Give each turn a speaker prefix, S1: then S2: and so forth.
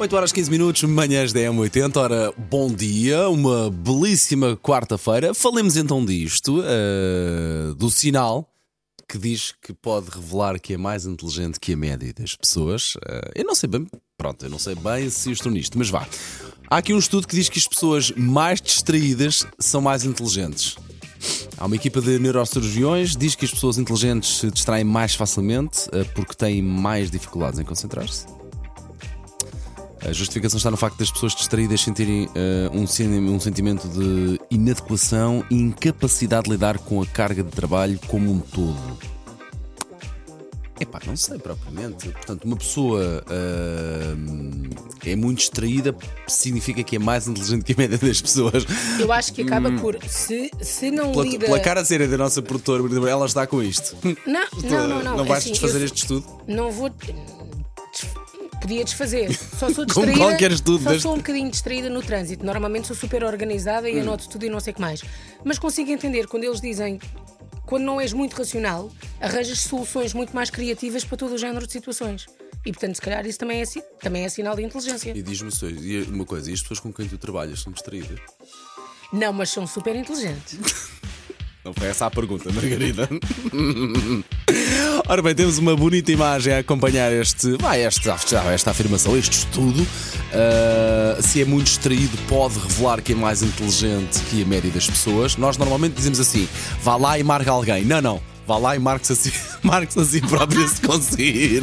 S1: 8 horas 15 minutos, manhãs da M80. Ora, bom dia, uma belíssima quarta-feira. Falemos então disto, uh, do sinal que diz que pode revelar que é mais inteligente que a média das pessoas. Uh, eu não sei bem, pronto, eu não sei bem se estou nisto, mas vá. Há aqui um estudo que diz que as pessoas mais distraídas são mais inteligentes. Há uma equipa de neurocirurgiões diz que as pessoas inteligentes se distraem mais facilmente uh, porque têm mais dificuldades em concentrar-se. A justificação está no facto das pessoas distraídas sentirem uh, um, um, sentimento de inadequação e incapacidade de lidar com a carga de trabalho como um todo. Epá, não sei propriamente. Portanto, uma pessoa uh, é muito distraída significa que é mais inteligente que a média das pessoas.
S2: Eu acho que acaba por. Se, se não
S1: pela,
S2: lida.
S1: Pela cara séria da nossa produtora, ela está com isto.
S2: Não, não, não. Não,
S1: não vais
S2: assim,
S1: desfazer este estudo?
S2: Não vou podia desfazer. Só sou distraída.
S1: Como qualquer estudo.
S2: Só sou um bocadinho distraída no trânsito. Normalmente sou super organizada e hum. anoto tudo e não sei o que mais. Mas consigo entender quando eles dizem. Quando não és muito racional, arranjas soluções muito mais criativas para todo o género de situações. E portanto, se calhar isso também é, também é sinal de inteligência.
S1: E diz-me uma coisa: e as pessoas com quem tu trabalhas são distraídas?
S2: Não, mas são super inteligentes.
S1: Não foi essa a pergunta, Margarida. Ora bem, temos uma bonita imagem a acompanhar este, vai, esta, esta afirmação, este estudo. Uh, se é muito distraído, pode revelar que é mais inteligente que a média das pessoas. Nós normalmente dizemos assim: vá lá e marque alguém. Não, não. Vá lá e marque-se assim, marque a si próprio se conseguir.